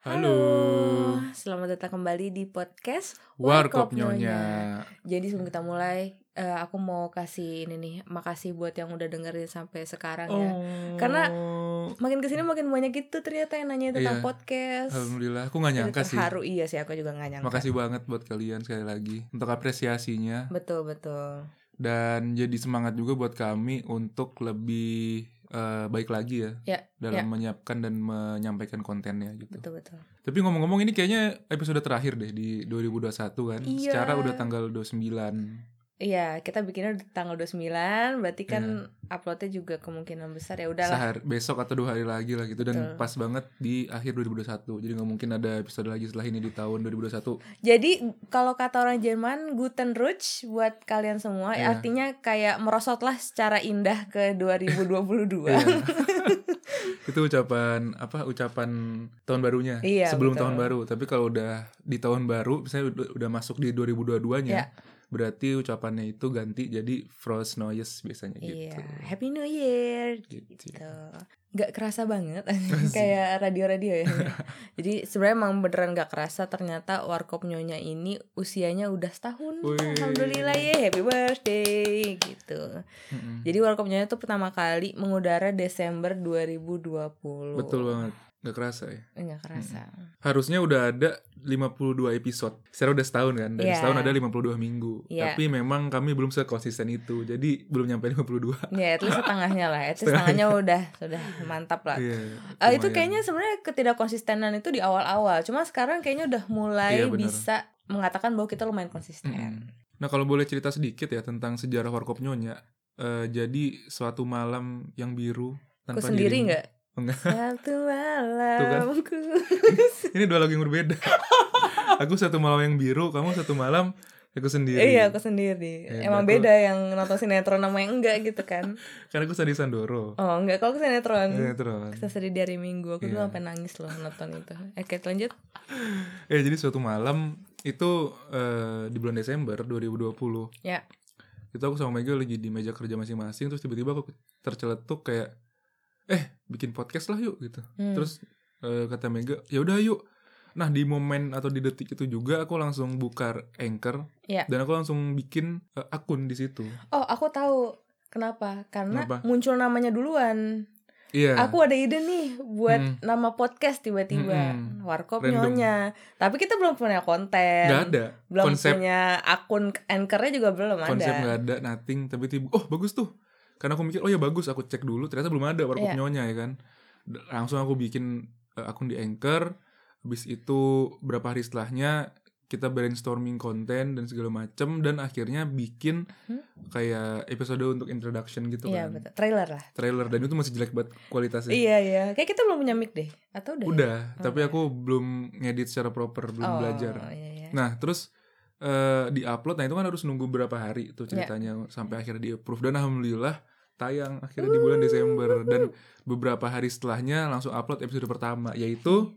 Halo. Selamat datang kembali di podcast Warkop Nyonya. Jadi sebelum kita mulai, eh, aku mau kasih ini nih, makasih buat yang udah dengerin sampai sekarang ya. Karena Makin ke sini makin banyak gitu ternyata yang nanya tentang Iya. podcast. Alhamdulillah, aku nggak nyangka sih. Terharu iya sih, aku juga gak nyangka. Makasih banget buat kalian sekali lagi untuk apresiasinya Betul betul. dan jadi semangat juga buat kami untuk lebih eh, baik lagi ya Ya, dalam ya. menyiapkan dan menyampaikan kontennya gitu. Betul betul. Tapi ngomong-ngomong ini kayaknya episode terakhir deh di 2021 kan. Iya. Secara udah tanggal 29. Iya, kita bikinnya tanggal 29, berarti kan Iya. uploadnya juga kemungkinan besar ya udahlah. Sehari, besok atau dua hari lagi lah gitu dan Betul. pas banget di akhir 2021. Jadi nggak mungkin ada episode lagi setelah ini di tahun 2021. Jadi kalau kata orang Jerman Guten Rutsch buat kalian semua Iya. artinya kayak merosotlah secara indah ke 2022. Iya. itu ucapan apa ucapan tahun barunya Iya, sebelum betul. tahun baru tapi kalau udah di tahun baru misalnya udah, udah masuk di 2022 nya Iya. Berarti ucapannya itu ganti jadi Frost Noyes biasanya Iya, gitu Happy New Year Gitu. gitu. Gak kerasa banget kayak radio-radio ya. Jadi sebenarnya emang beneran gak kerasa ternyata Warkop Nyonya ini usianya udah setahun. Wih. Alhamdulillah ya, happy birthday gitu. Mm-mm. Jadi Warkop Nyonya itu pertama kali mengudara Desember 2020. betul banget nggak kerasa ya Enggak kerasa. harusnya udah ada 52 episode sekarang udah setahun kan dari Iya. setahun ada 52 minggu Iya. tapi memang kami belum sekonsisten itu jadi belum nyampe 52 Ya, at least setengahnya lah. Least Setengahnya. setengahnya udah sudah mantap lah. Iya, Eh, itu kayaknya sebenarnya ketidakkonsistenan itu di awal-awal. Cuma sekarang kayaknya udah mulai Iya, benar. bisa mengatakan bahwa kita lumayan konsisten. Mm-mm. Nah kalau boleh cerita sedikit ya tentang sejarah Warkop Nyonya eh, Jadi suatu malam yang biru Aku tanpa sendiri dirimu. nggak? Satu malam kan? Ini dua lagu yang berbeda Aku satu malam yang biru, kamu satu malam aku sendiri Iya, aku sendiri. Iya, Emang aku- beda yang nonton sinetron sama yang enggak gitu kan. Karena aku Sandi Sandoro Oh, enggak kalau aku sinetron. Ya terus Kita sedih di hari Minggu. Aku dulu Iya. sampai nangis loh nonton itu. Eh, Oke, lanjut. Ya jadi suatu malam itu eh, di bulan Desember 2020 Ya. Itu aku sama Mega lagi di meja kerja masing-masing Terus tiba-tiba aku terceletuk kayak Eh bikin podcast lah yuk gitu Hmm. Terus eh, kata Mega, ya udah yuk. Nah di momen atau di detik itu juga aku langsung buka Anchor Iya. dan aku langsung bikin eh, akun di situ. Oh, aku tahu. Kenapa? Karena Kenapa? muncul namanya duluan. Iya. Aku ada ide nih buat Hmm. nama podcast tiba-tiba. Mm-mm. Warkop Random. Nyonya. Tapi kita belum punya konten. Nggak ada Belum konsep punya akun anchornya juga belum konsep ada. nggak ada nothing tapi tiba oh bagus tuh. Karena aku mikir oh ya bagus aku cek dulu ternyata belum ada warkop Iya. nyonya ya kan. Langsung aku bikin eh, akun di Anchor. Habis itu berapa hari setelahnya kita brainstorming konten dan segala macem dan akhirnya bikin Hmm? kayak episode untuk introduction gitu Iya, kan. betul. Trailer lah. trailer dan itu masih jelek banget kualitasnya. Iya, iya. Kayak kita belum punya mic deh. Atau udah? ya? Udah, tapi Oke. aku belum ngedit secara proper, belum Oh, belajar. Iya, iya. Nah, terus eh di upload, nah itu kan harus nunggu berapa hari Iya. tuh ceritanya sampai akhirnya di approve dan alhamdulillah tayang akhirnya di bulan Desember dan beberapa hari setelahnya langsung upload episode pertama yaitu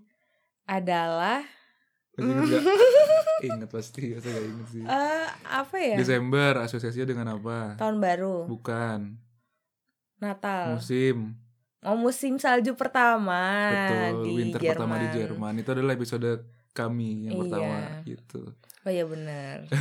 Adalah masih inget gak? inget pasti, saya gak inget sih. eh apa ya? Desember asosiasinya dengan apa? Tahun baru, Bukan Natal. musim, Oh, musim salju pertama betul di winter Jerman. pertama di Jerman itu adalah episode kami yang Iya. pertama gitu. Oh iya benar.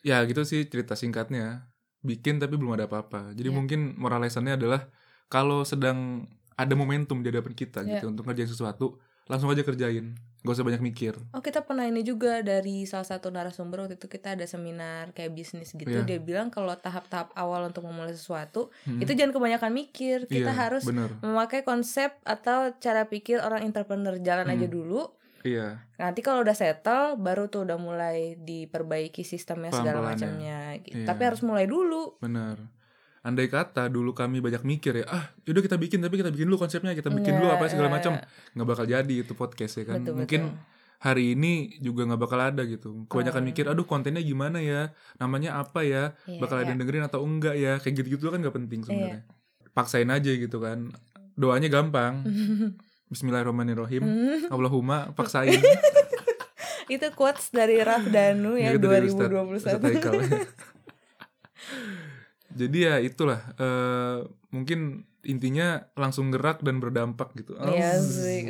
ya gitu sih cerita singkatnya bikin tapi belum ada apa-apa jadi Iya. mungkin moral lessonnya adalah kalau sedang ada momentum di hadapan kita Iya. gitu untuk ngerjain sesuatu langsung aja kerjain gak usah banyak mikir Oh kita pernah ini juga dari salah satu narasumber waktu itu kita ada seminar kayak bisnis gitu Iya. dia bilang kalau tahap-tahap awal untuk memulai sesuatu Hmm. itu jangan kebanyakan mikir kita Iya, harus bener memakai konsep atau cara pikir orang entrepreneur jalan Hmm. aja dulu iya. Nanti kalau udah settle baru tuh udah mulai diperbaiki sistemnya segala ya. macamnya gitu. Iya. tapi harus mulai dulu. Bener andai kata dulu kami banyak mikir ya ah yaudah kita bikin tapi kita bikin dulu konsepnya kita bikin dulu apa segala Nggak, macam. Nggak bakal jadi itu podcast ya kan. Betul, mungkin betul. hari ini juga nggak bakal ada gitu. Kebanyakan Oh. mikir aduh kontennya gimana ya? Namanya apa ya? Iya, bakal ada iya. yang dengerin atau enggak ya? Kayak gitu-gitu kan nggak penting sebenarnya. Paksain aja gitu kan. Doanya gampang Bismillahirrahmanirrahim Allahumma paksain itu quotes dari Raf Danu ya Ustadz 2021 Haikal. jadi ya itulah eh, mungkin intinya langsung gerak dan berdampak gitu. Iya asik,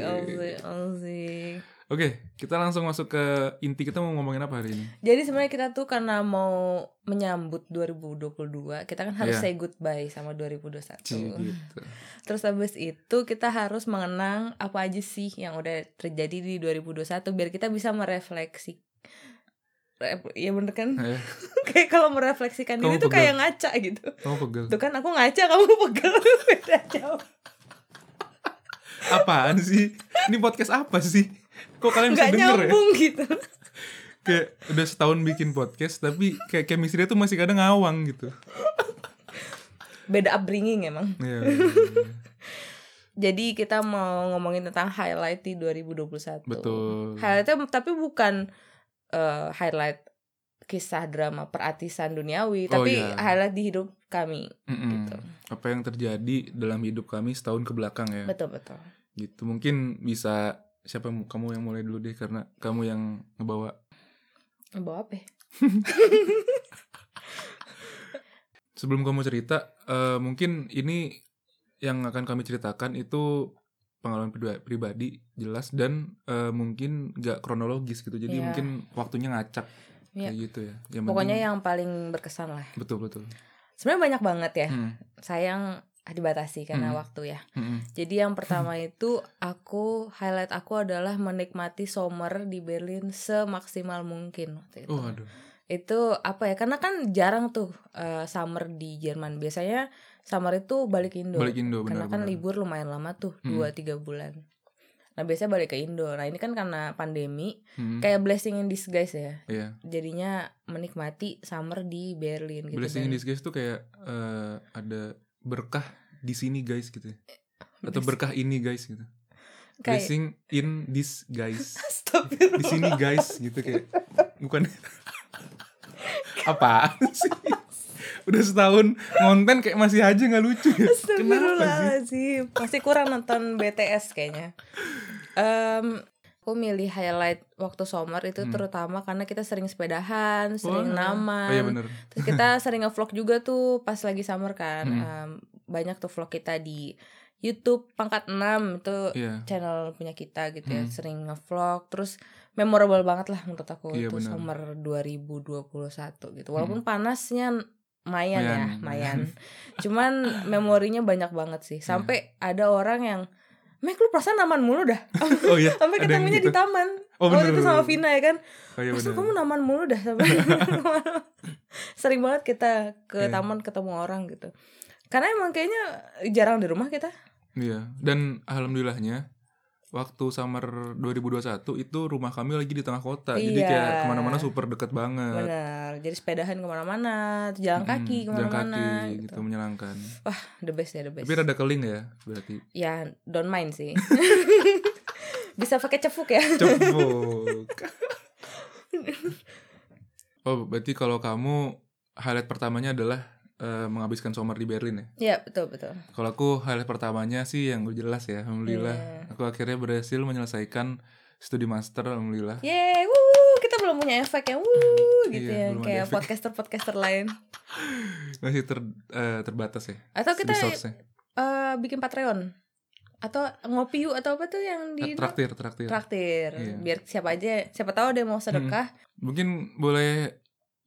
asik. Oke, kita langsung masuk ke inti kita mau ngomongin apa hari ini? Jadi sebenarnya kita tuh karena mau menyambut 2022, kita kan harus Iya. say goodbye sama 2021. Cie, gitu. Terus habis itu kita harus mengenang apa aja sih yang udah terjadi di 2021 biar kita bisa merefleksi. Iya bener kan? Eh, kayak kalau merefleksikan Kamu diri tuh pegel. kayak ngaca gitu. kamu pegel. Tuh kan aku ngaca, kamu pegel beda jauh. Apaan sih? Ini podcast apa sih? Kok kalian bisa denger ya? nyambung gitu. Kayak udah setahun bikin podcast tapi kayak chemistry tuh masih kadang ngawang gitu. Beda upbringing emang. Iya. Jadi kita mau ngomongin tentang highlight di 2021. Betul. Highlightnya tapi bukan eh, highlight kisah drama peratisan duniawi, Oh, tapi iya. highlight di hidup kami. Mm-mm. Gitu. Apa yang terjadi dalam hidup kami setahun ke belakang ya? Betul betul. Gitu. Mungkin bisa siapa yang- kamu yang mulai dulu deh karena kamu yang ngebawa. Bawa apa? ya? Sebelum kamu cerita, eh, mungkin ini yang akan kami ceritakan itu pengalaman priba- pribadi jelas dan eh, mungkin gak kronologis gitu. Jadi Iya. mungkin waktunya ngacak Iya. kayak gitu ya. Yang Pokoknya penting- yang paling berkesan lah. betul betul. Sebenarnya banyak banget ya. Hmm, Sayang dibatasi karena Hmm. waktu ya. hmm. Jadi yang pertama itu aku highlight aku adalah menikmati summer di Berlin semaksimal mungkin waktu itu. Oh aduh. Itu apa ya? Karena kan jarang tuh eh, summer di Jerman. Biasanya summer itu balik Indo. Balik Indo karena benar kan libur lumayan lama tuh, Hmm. 2 3 bulan. Nah, biasanya balik ke Indo. Nah, ini kan karena pandemi Hmm, kayak blessing in disguise ya. Iya. Jadinya menikmati summer di Berlin gitu. Blessing in Dan- disguise tuh kayak eh, ada berkah di sini guys gitu. ya. Atau berkah ini guys gitu. kayak Blessing in this guys. Di sini guys gitu kayak bukan apa sih? Udah setahun ngonten kayak masih aja nggak lucu ya. Kenapa sih? Masih kurang nonton BTS kayaknya Em, Aku milih highlight waktu summer itu Hmm. terutama karena kita sering sepedahan, sering Wah. naman Oh iya bener. Terus kita sering ngevlog juga tuh pas lagi summer kan Hmm. Banyak tuh vlog kita di YouTube Pangkat 6 Itu Iya. channel punya kita gitu ya Hmm. Sering ngevlog Terus memorable banget lah menurut aku Iya, Itu summer 2021 gitu Walaupun panasnya mayan, ya Mayan. Cuman memorinya banyak banget sih Sampai ada orang yang Mek lu perasaan naman mulu dah Oh iya. Sampai ketemunya gitu. di taman Oh, Waktu bener, itu sama. Vina ya kan Oh iya bener. kamu naman mulu dah sampai Sering banget kita ke Iya. taman ketemu orang gitu Karena emang kayaknya jarang di rumah kita Iya. Dan alhamdulillahnya waktu summer 2021 itu rumah kami lagi di tengah kota. Jadi Iya. kayak ke mana-mana super deket banget. Benar Jadi sepedahan ke mana-mana Jalan Mm-mm, kaki jalan ke mana-mana kaki gitu. gitu menyenangkan. Wah the best ya the best Tapi rada keling ya berarti. Ya don't mind sih Bisa pakai cefuk ya Cepuk. oh, berarti kalau kamu highlight pertamanya adalah eh, menghabiskan summer di Berlin ya. Ya betul betul Kalau aku highlight pertamanya sih yang udah jelas ya, alhamdulillah. Iya. Aku akhirnya berhasil menyelesaikan studi master, alhamdulillah. Yeay wuh, Kita belum punya efek ya wuh, gitu Iya, ya Kayak efek. podcaster-podcaster lain Masih ter, eh, terbatas ya. Atau kita eh, bikin Patreon Atau ngopi yuk Atau apa tuh yang di Traktir, traktir. traktir Iya. biar siapa aja siapa tahu ada yang mau sedekah Mungkin boleh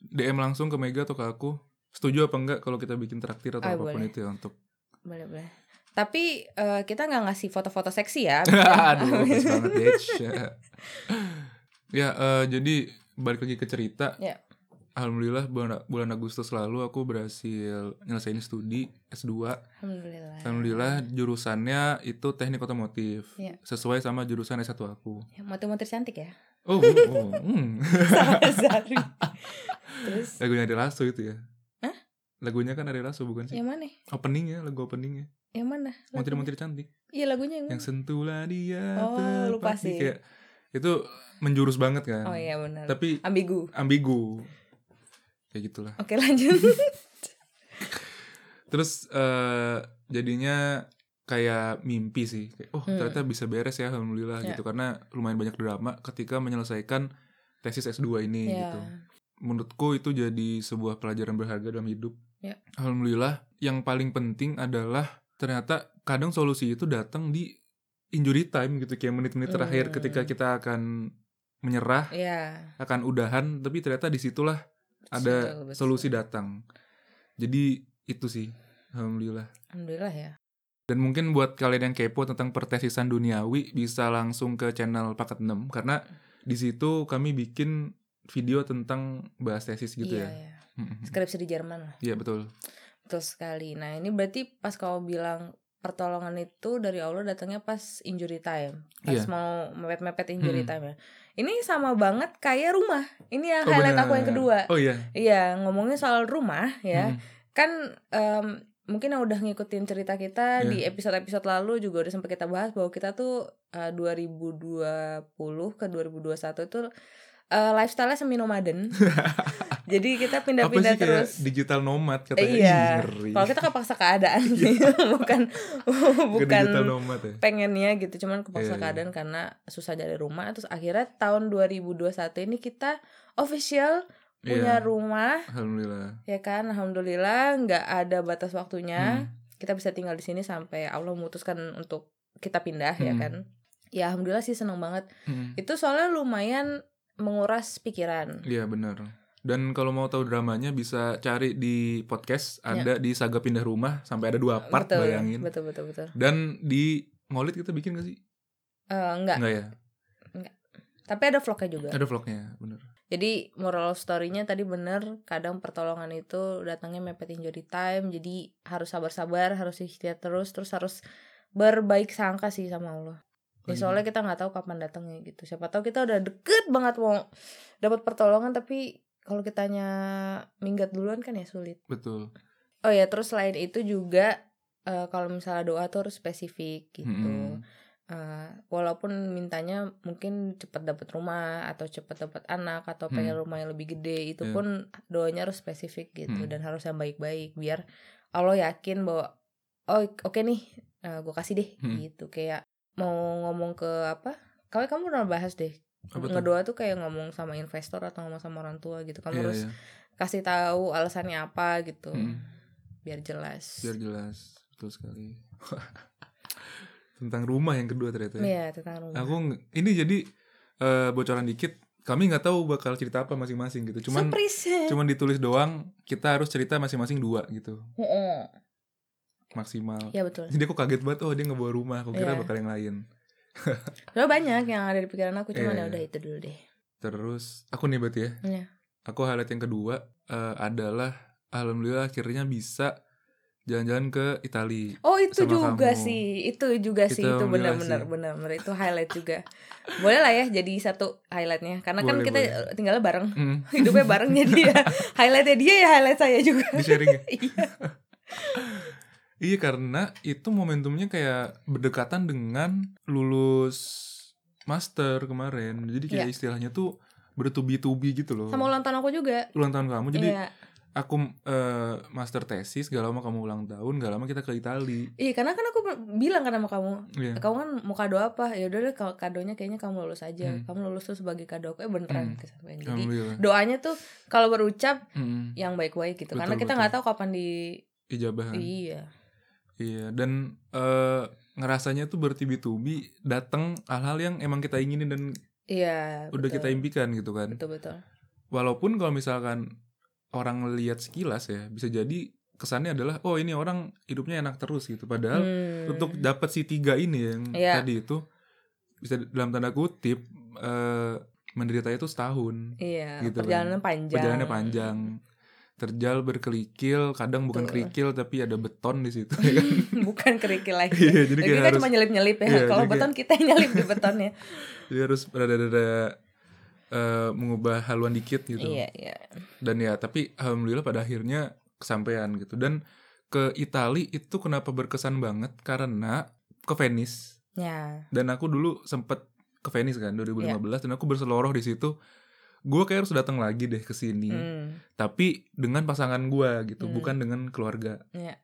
DM langsung ke Mega atau ke aku. Setuju apa enggak kalau kita bikin traktir atau Ah, apa pun boleh. itu ya untuk boleh boleh tapi eh, kita nggak ngasih foto-foto seksi ya Aduh, banget bitch. ya, eh, jadi balik lagi ke cerita. Ya. Alhamdulillah bulan, bulan Agustus lalu aku berhasil nyelesain studi S2. alhamdulillah Alhamdulillah jurusannya itu teknik otomotif. Ya. Sesuai sama jurusan S1 aku. ya, motif-motif cantik ya Oh, oh, oh, hmm. Sama Zari terus Lagunya Ari Lasso itu ya. Lagunya kan Ari Lasso bukan sih? yang mana Openingnya, lagu openingnya. yang mana? Montir-montir cantik. iya lagunya yang mana Yang sentuhlah dia Oh, lupa sih. Kayak itu menjurus banget kan. oh iya benar Tapi ambigu ambigu. Kayak gitulah. oke lanjut Terus eh jadinya kayak mimpi sih. Kayak, oh, Hmm. ternyata bisa beres ya alhamdulillah Ya. gitu karena lumayan banyak drama ketika menyelesaikan tesis S2 ini ya gitu. Menurutku itu jadi sebuah pelajaran berharga dalam hidup. Ya. Alhamdulillah yang paling penting adalah ternyata kadang solusi itu datang di injury time gitu kayak menit-menit terakhir Hmm. ketika kita akan menyerah Iya. akan udahan tapi ternyata di situlah ada Betul, betul. solusi datang jadi itu sih alhamdulillah Alhamdulillah ya. dan mungkin buat kalian yang kepo tentang pertesisan duniawi bisa langsung ke channel Paket 6 karena di situ kami bikin video tentang bahas tesis gitu iya, ya. iya. Mm-mm. Skripsi di Jerman lah. Iya betul. Betul sekali. Nah, ini berarti pas kau bilang pertolongan itu dari Allah datangnya pas injury time. Pas Iya. mau mepet-mepet injury Hmm. time ya. Ini sama banget kayak rumah. Ini yang Oh, highlight aku benar. yang kedua. Oh iya. Iya, ngomongin soal rumah ya. Mm. Kan em, mungkin yang udah ngikutin cerita kita Iya. di episode-episode lalu juga udah sempat kita bahas bahwa kita tuh eh, 2020 ke 2021 itu eh, lifestyle-nya semi nomaden. Jadi kita pindah-pindah terus. digital nomad katanya? Iya. Kalau kita kepaksa keadaan sih, bukan Ke bukan nomad ya. pengennya gitu, cuman kepaksa Iya, iya. keadaan karena susah dari rumah. Terus akhirnya tahun 2021 ini kita official punya Iya. rumah, Alhamdulillah. ya kan? Alhamdulillah nggak ada batas waktunya. Hmm. Kita bisa tinggal di sini sampai Allah memutuskan untuk kita pindah, ya Hmm. kan? Ya alhamdulillah sih seneng banget. Mm. Itu soalnya lumayan menguras pikiran. Iya benar. Dan kalau mau tahu dramanya bisa cari di podcast Ya. ada di Saga Pindah Rumah sampai ada dua part betul, bayangin. betul, betul, betul. Dan di Maulid kita bikin gak sih? Eh, enggak, Enggak ya? tapi ada vlognya juga. Ada vlognya, bener. Jadi moral story-nya tadi bener kadang pertolongan itu datangnya mepet injury time jadi harus sabar-sabar harus ikhtiar terus terus harus berbaik sangka sih sama Allah. Ya, Oh, soalnya kita nggak tahu kapan datangnya gitu. Siapa tahu kita udah deket banget mau dapat pertolongan tapi kalau kitanya minggat duluan kan ya sulit. Betul. Oh ya terus selain itu juga eh, kalau misalnya doa tuh harus spesifik gitu. Mm-mm. Eh, walaupun mintanya mungkin cepat dapat rumah atau cepat dapat anak atau Hmm. pengen rumah yang lebih gede itu Iya. pun doanya harus spesifik gitu Hmm. dan harus yang baik-baik biar Allah yakin bahwa oh oke nih gue kasih deh Hmm. gitu kayak mau ngomong ke apa kalau kamu pernah bahas deh Apa ngedoa tuh kayak ngomong sama investor atau ngomong sama orang tua gitu kamu Iya, harus iya. kasih tahu alasannya apa gitu Hmm. biar jelas Biar jelas. Betul sekali. Tentang rumah yang kedua ternyata. ya. Iya tentang rumah Aku ini jadi eh, bocoran dikit. Kami nggak tahu bakal cerita apa masing-masing gitu. Cuman Surprise. cuman ditulis doang. Kita harus cerita masing-masing dua gitu. Maksimal. ya betul Jadi aku kaget banget. Oh dia ngebawa rumah. Aku kira Iya. bakal yang lain. Udah banyak yang ada di pikiran aku cuman Iya. ya udah itu dulu deh. Terus aku nih berarti ya. Iya. Aku highlight yang kedua eh, adalah alhamdulillah akhirnya bisa jalan-jalan ke Italia. Oh itu juga kamu. sih, itu juga sih Itu itu alhamdulillah benar-benar sih. benar-benar itu highlight juga. Boleh lah ya jadi satu highlightnya karena kan Boleh, kita boleh. tinggalnya bareng, Hmm, hidupnya bareng jadi ya highlightnya dia ya highlight saya juga. di sharing ya. Iya. Iya karena itu momentumnya kayak berdekatan dengan lulus master kemarin. Jadi kayak Iya. istilahnya tuh bertubi-tubi gitu loh. Sama ulang tahun aku juga. ulang tahun kamu. Jadi Iya. aku eh, master tesis, gak lama kamu ulang tahun, gak lama kita ke Italia. Iya, karena kan aku bilang kan sama kamu, Iya. kamu kan mau kado apa? Ya udah deh kadonya kayaknya kamu lulus aja. Hmm. Kamu lulus tuh sebagai kado aku. Eh beneran Hmm. Jadi doanya tuh kalau berucap Mm-mm. yang baik-baik gitu. karena Betul, kita betul. nggak tahu kapan di Ijabahan. Iya. Iya, dan eh, ngerasanya tuh bertubi-tubi datang hal-hal yang emang kita inginin dan Iya. udah kita betul. impikan gitu kan. Betul betul. Walaupun kalau misalkan orang lihat sekilas ya, bisa jadi kesannya adalah oh ini orang hidupnya enak terus gitu. Padahal Hmm. untuk dapat si tiga ini yang Iya. tadi itu bisa dalam tanda kutip eh menderitanya itu setahun. Iya, gitu kan. perjalanan panjang. Perjalanannya panjang. Terjal berkelikil, kadang bukan kerikil tapi ada beton di situ ya kan. Bukan kerikil lagi. Iya, jadi kayak kan harus cuma nyelip-nyelip ya. Iya, Kalau beton kita yang nyelip di betonnya. jadi harus rada-rada eh, mengubah haluan dikit gitu. Iya, iya. Dan ya, tapi alhamdulillah pada akhirnya kesampaian gitu. Dan ke Itali itu kenapa berkesan banget karena ke Venice Ya. dan aku dulu sempet ke Venice kan 2015 dan aku berseloroh di situ. Gue kayak harus datang lagi deh ke sini, Hmm. tapi dengan pasangan gue gitu, Hmm. bukan dengan keluarga. Iya.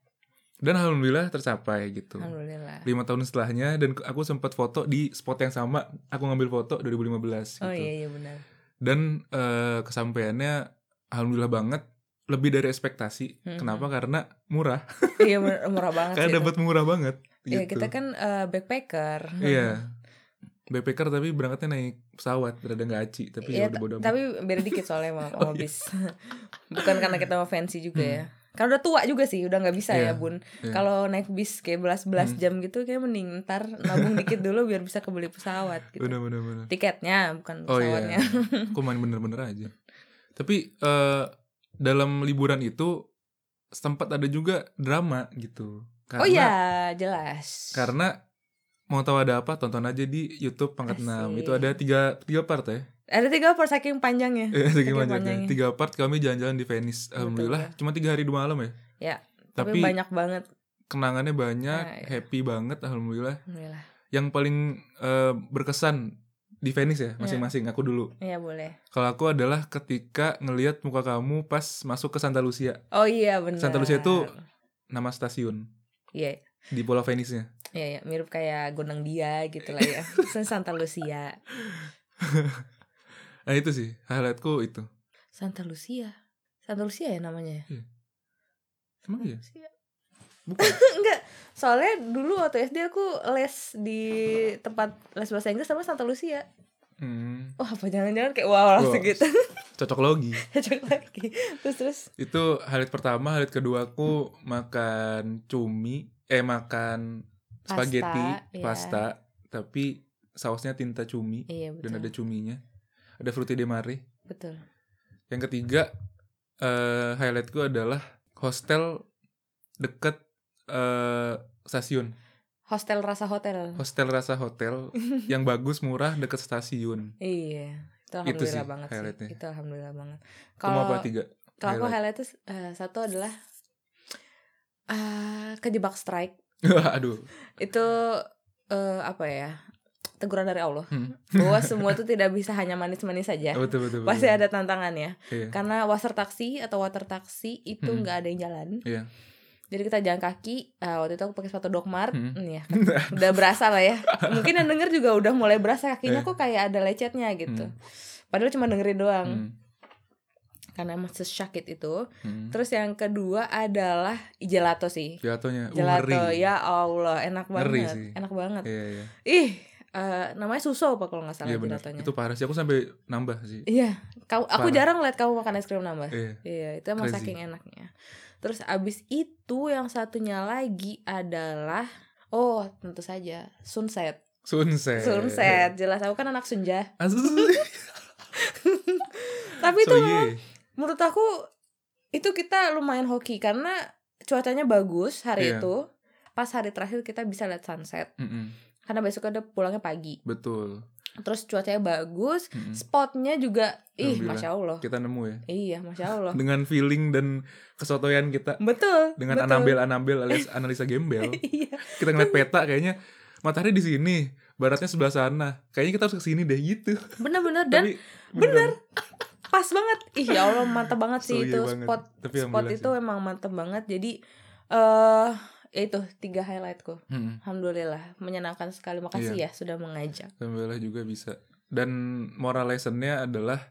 Dan alhamdulillah tercapai gitu. Alhamdulillah. Lima tahun setelahnya dan aku sempat foto di spot yang sama. Aku ngambil foto 2015 gitu. Oh iya iya benar. Dan eh, kesampaiannya alhamdulillah banget. lebih dari ekspektasi. Mhm. Kenapa? Karena murah. iya mur- murah banget Karena dapat murah banget. Iya gitu. kita kan eh, backpacker Iya. Backpacker tapi berangkatnya naik pesawat, rada nggak aci, tapi Iya, ya udah bodo amat. tapi beda dikit soalnya sama, Oh, iya. bis bukan karena kita mau fancy juga Hmm. ya karena udah tua juga sih udah nggak bisa Iya, ya bun iya. kalau naik bis kayak belas-belas Hmm. jam gitu kayak mending ntar nabung dikit dulu biar bisa kebeli pesawat gitu Bener bener bener. tiketnya bukan Oh pesawatnya iya. Aku main bener-bener aja. Tapi eh dalam liburan itu sempat ada juga drama gitu. Karena, oh iya jelas Karena mau tahu ada apa tonton aja di YouTube pangkat 6 Asik. Itu ada tiga tiga part ya. ada tiga per saking panjangnya Eh, Saking tiga, panjangnya. panjangnya. tiga part kami jalan-jalan di Venice. Alhamdulillah cuma tiga hari dua malam ya. Ya, Tapi, tapi, banyak banget kenangannya banyak, Nah, iya. happy banget alhamdulillah. Alhamdulillah. Yang paling eh, berkesan di Venice ya masing-masing aku dulu. Iya boleh Kalau aku adalah ketika ngelihat muka kamu pas masuk ke Santa Lucia. oh iya benar Santa Lucia itu nama stasiun iya di Pulau Venice-nya. Iya iya, mirip kayak Gunung Dia gitu lah ya Santa Lucia Nah itu sih highlightku itu. Santa Lucia Santa Lucia ya namanya ya? Emang iya? Bukan. Enggak, soalnya dulu waktu SD aku les di tempat les bahasa Inggris sama Santa Lucia. Hmm, Wah, apa jangan-jangan kayak wow langsung Wow. gitu. cocok logi. Cocok lagi. Terus terus. Itu highlight pertama, highlight kedua aku makan cumi, eh makan Pasta, spaghetti, iya. pasta, tapi sausnya tinta cumi Iya betul. dan ada cuminya. Ada frutti di mare. Betul. Yang ketiga eh highlightku adalah hostel deket eh stasiun. Hostel rasa hotel. Hostel rasa hotel yang bagus, murah, deket stasiun. Iya. Itu Itu alhamdulillah sih banget highlightnya. sih. Itu alhamdulillah banget. Kalau apa tiga? kalau aku highlight? highlight tuh eh, satu adalah ah kejebak strike. Aduh. Itu eh, apa ya? Teguran dari Allah. Hmm. Bahwa semua tuh tidak bisa hanya manis-manis saja. Betul, betul, betul. Pasti ada tantangannya. Iya. Karena water taksi atau water taksi itu Hmm. nggak ada yang jalan. Iya. Jadi kita jalan kaki. ah, waktu itu aku pakai sepatu Dogmart. Hmm. Hmm, ya, udah berasa lah ya. Mungkin yang denger juga udah mulai berasa kakinya Eh. kok kayak ada lecetnya gitu. Hmm. Padahal cuma dengerin doang. Hmm. Karena emang sesakit itu. Hmm. Terus yang kedua adalah gelato sih. Jatuhnya uh, Gelato ngeri. ya Allah enak Ngeri banget. sih. Enak banget. Iya, iya. Ih, eh, namanya suso apa kalau nggak salah Iya gelatonya. Itu parah sih. Aku sampai nambah sih. Iya, kamu aku Parah. jarang lihat kamu makan es krim nambah. Iya. Iya, itu emang Crazy. saking enaknya. Terus abis itu yang satunya lagi adalah oh tentu saja sunset. Sunset. Sunset, jelas aku kan anak senja. Tapi itu so, memang iya. Menurut aku itu kita lumayan hoki karena cuacanya bagus hari Iya. itu. Pas hari terakhir kita bisa lihat sunset. Mm-mm. Karena besok ada pulangnya pagi. Betul. Terus cuacanya bagus, Mm-mm. spotnya juga ih Alhamdulillah. masya Allah. Kita nemu ya. Iya, masya Allah. Dengan feeling dan kesotoyan kita. Betul. Dengan betul. Anabel-Anabel alias analisa gembel. Iya. kita ngeliat peta kayaknya matahari di sini, baratnya sebelah sana. Kayaknya kita harus ke sini deh gitu. Bener-bener dan Tapi bener. Pas banget ih ya allah mantap banget sih So, iya itu banget. spot Tapi spot itu sih. emang mantap banget jadi eh ya itu tiga highlightku Mm-mm. alhamdulillah menyenangkan sekali makasih Iya. ya sudah mengajak Alhamdulillah juga bisa. Dan moral lessonnya adalah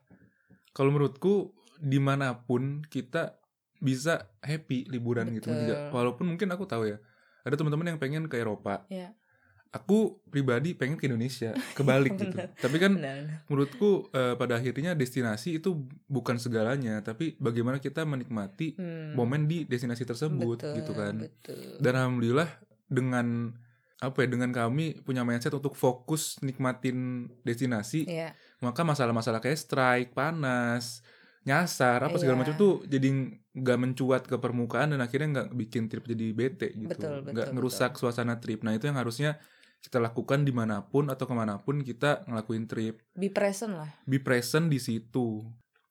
kalau menurutku di mana pun kita bisa happy liburan gitu Betul. Tidak- Walaupun mungkin aku tahu ya ada teman-teman yang pengen ke Eropa. Iya. Aku pribadi pengen ke Indonesia, kebalik gitu. Tapi kan benar menurutku eh, pada akhirnya destinasi itu bukan segalanya, tapi bagaimana kita menikmati Hmm, momen di destinasi tersebut betul, gitu kan. betul Dan alhamdulillah dengan apa ya dengan kami punya mindset untuk fokus nikmatin destinasi, Iya. maka masalah-masalah kayak strike, panas, nyasar, apa segala Iya. macam tuh jadi nggak mencuat ke permukaan dan akhirnya nggak bikin trip jadi bete gitu, Betul, betul, nggak ngerusak suasana trip. Nah itu yang harusnya kita lakukan di mana pun atau ke mana pun kita ngelakuin trip, be present lah. Be present di situ.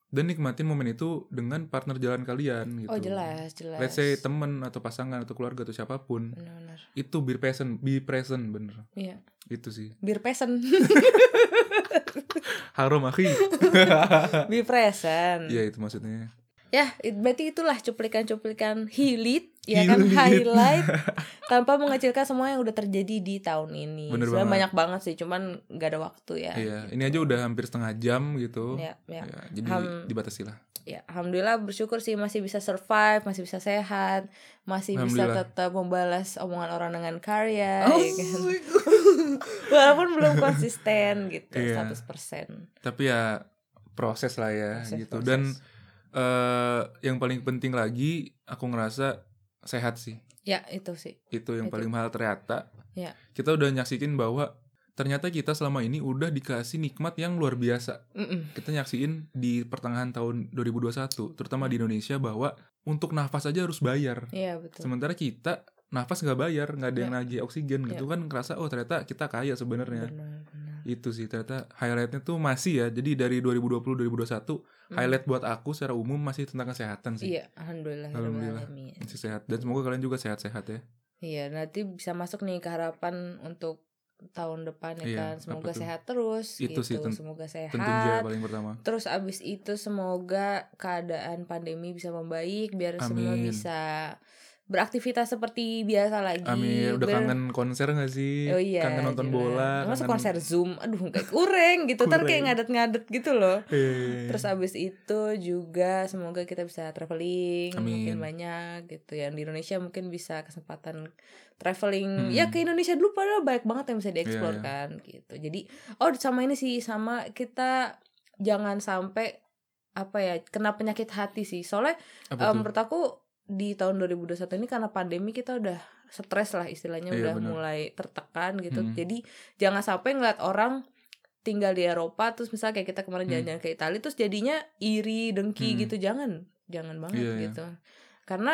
Dan nikmatin momen itu dengan partner jalan kalian gitu. oh jelas jelas. Let's say temen atau pasangan atau keluarga atau siapa pun benar-benar. itu be present, be present bener. Iya. Itu sih. Be present. Harum akhi. Be present. Iya itu maksudnya Ya, it- berarti itulah cuplikan-cuplikan highlight ya kan Highlight. tanpa mengecilkan semua yang udah terjadi di tahun ini. Bener Sebenarnya banget. banyak banget sih, cuman nggak ada waktu ya. Iya, ini aja udah hampir setengah jam gitu. Ya, ya. Ya, jadi Ham- dibatasi lah. Ya, alhamdulillah bersyukur sih masih bisa survive, masih bisa sehat, masih bisa tetap membalas omongan orang dengan karya, Oh ya kan? Walaupun belum konsisten gitu, Iya. 100%. Tapi ya proses lah ya Proses, gitu. proses. Dan eh yang paling penting lagi aku ngerasa sehat sih. Ya, itu sih. Itu yang Itu. paling mahal ternyata. Ya. Kita udah nyaksiin bahwa ternyata kita selama ini udah dikasih nikmat yang luar biasa. Mm-mm. Kita nyaksiin di pertengahan tahun 2021, terutama di Indonesia bahwa untuk nafas aja harus bayar. Iya, betul. Sementara kita nafas nggak bayar, nggak ada yang Ya. nagih oksigen gitu kan ngerasa oh ternyata kita kaya sebenarnya. Benar, benar. Itu sih ternyata highlightnya tuh masih ya. Jadi dari 2020 2021 Hmm. highlight buat aku secara umum masih tentang kesehatan sih. Iya, alhamdulillah. Alhamdulillah. Masih sehat dan semoga kalian juga sehat-sehat ya. Iya, nanti bisa masuk nih ke harapan untuk tahun depan ya Iya, kan. Semoga sehat terus Itu gitu. sih, Semoga sehat. Paling pertama. Terus abis itu semoga keadaan pandemi bisa membaik biar semua Amin. bisa beraktivitas seperti biasa lagi. Amin, udah Ber- kangen konser gak sih? Oh iya, kangen nonton jelas. bola. Masa kangen- konser Zoom, aduh kayak kurang gitu, ntar kayak ngadet-ngadet gitu loh. Eh, Terus abis itu juga semoga kita bisa traveling Amin. makin banyak gitu ya. Di Indonesia mungkin bisa kesempatan traveling Hmm. ya ke Indonesia dulu padahal banyak banget yang bisa dieksplor Iya, iya. kan gitu. Jadi oh sama ini sih sama kita jangan sampai apa ya kena penyakit hati sih. Soalnya tuh? menurut aku di tahun 2021 ini karena pandemi kita udah stres lah istilahnya Iya, udah benar. mulai tertekan gitu. Hmm. Jadi jangan sampai ngeliat orang tinggal di Eropa terus misalnya kayak kita kemarin Hmm. jalan-jalan ke Italia terus jadinya iri dengki Hmm. gitu jangan jangan banget Iya, iya. gitu karena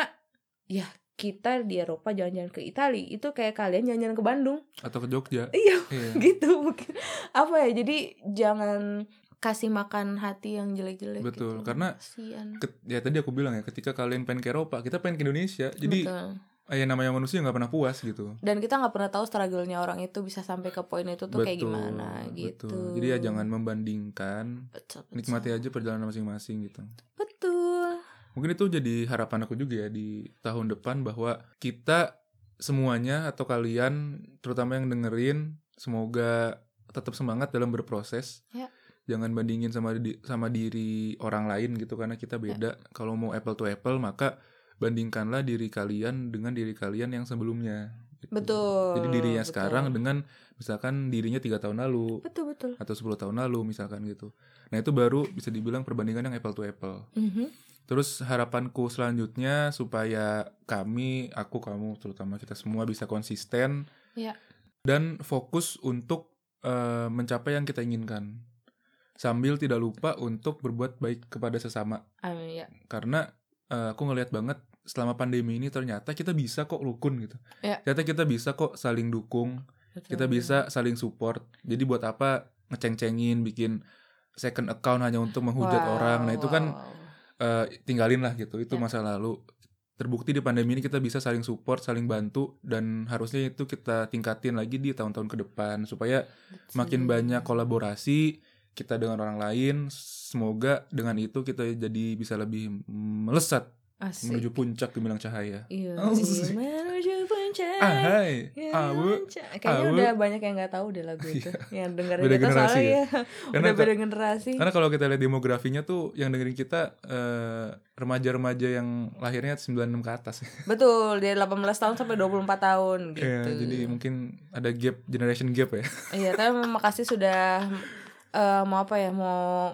ya kita di Eropa jalan-jalan ke Italia itu kayak kalian jalan-jalan ke Bandung Atau ke Jogja. iya Iya. gitu mungkin apa ya jadi jangan kasih makan hati yang jelek-jelek Betul, gitu. karena Kasian. Ket- ya tadi aku bilang ya, ketika kalian pengen ke Eropa, kita pengen ke Indonesia. Jadi Betul. yang namanya manusia nggak pernah puas gitu. dan kita nggak pernah tahu struggle-nya orang itu bisa sampai ke poin itu tuh kayak gimana gitu betul. Jadi ya jangan membandingkan, betul, betul. nikmati aja perjalanan masing-masing gitu. betul Mungkin itu jadi harapan aku juga ya di tahun depan bahwa kita semuanya atau kalian terutama yang dengerin semoga tetap semangat dalam berproses. Ya. Jangan bandingin sama di- sama diri orang lain gitu karena kita beda. Kalau mau apple to apple maka bandingkanlah diri kalian dengan diri kalian yang sebelumnya. gitu. betul Jadi dirinya betul. sekarang dengan misalkan dirinya tiga tahun lalu betul betul atau 10 tahun lalu misalkan gitu. Nah itu baru bisa dibilang perbandingan yang apple to apple. Mhm. Terus harapanku selanjutnya supaya kami, aku, kamu, terutama kita semua bisa konsisten Ya. dan fokus untuk eh, mencapai yang kita inginkan, sambil tidak lupa untuk berbuat baik kepada sesama. Amin ya. Karena eh, aku ngelihat banget selama pandemi ini ternyata kita bisa kok rukun gitu. Ya. Ternyata kita bisa kok saling dukung, Betul, kita bisa saling support. Jadi buat apa ngeceng-cengin, bikin second account hanya untuk menghujat Wow, orang. Nah itu kan wow. eh, tinggalin lah gitu itu Ya. masa lalu terbukti di pandemi ini kita bisa saling support saling bantu dan harusnya itu kita tingkatin lagi di tahun-tahun ke depan supaya makin Betul. banyak kolaborasi kita dengan orang lain semoga dengan itu kita jadi bisa lebih melesat Asik. menuju puncak gemilang cahaya Iya, iya. menuju puncak. ahai Ya, awu. Kayaknya awu. udah banyak yang nggak tahu deh lagu itu. yang dengerin Beda itu generasi soalnya ya? Karena udah beda generasi. karena kalau kita lihat demografinya tuh yang dengerin kita eh, remaja-remaja yang lahirnya 96 ke atas Betul, dia 18 tahun sampai 24 tahun gitu. Ya, jadi mungkin ada gap generation gap ya Iya, tapi makasih sudah eh, mau apa ya, mau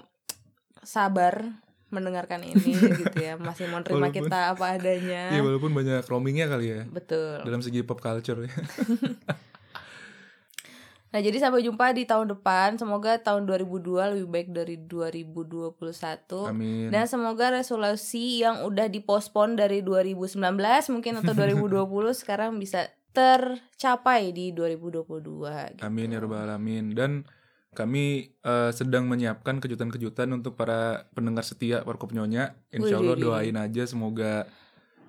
sabar mendengarkan ini gitu ya. Masih mau terima Walaupun- kita apa adanya. Iya walaupun banyak roamingnya kali ya Betul. dalam segi pop culture ya. Nah, jadi sampai jumpa di tahun depan. Semoga tahun 2002 lebih baik dari 2021. Amin. Dan semoga resolusi yang udah dipospon dari 2019 mungkin atau 2020 sekarang bisa tercapai di 2022 gitu. Amin ya rabbal alamin. Dan kami eh, sedang menyiapkan kejutan-kejutan untuk para pendengar setia Warkop Nyonya. Insya Allah doain aja semoga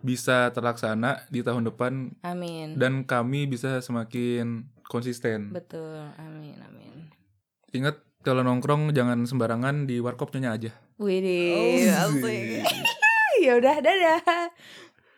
bisa terlaksana di tahun depan Amin. dan kami bisa semakin konsisten. Betul. Amin, amin. Ingat kalau nongkrong jangan sembarangan di Warkop Nyonya aja. Widih, Oh, ya udah dadah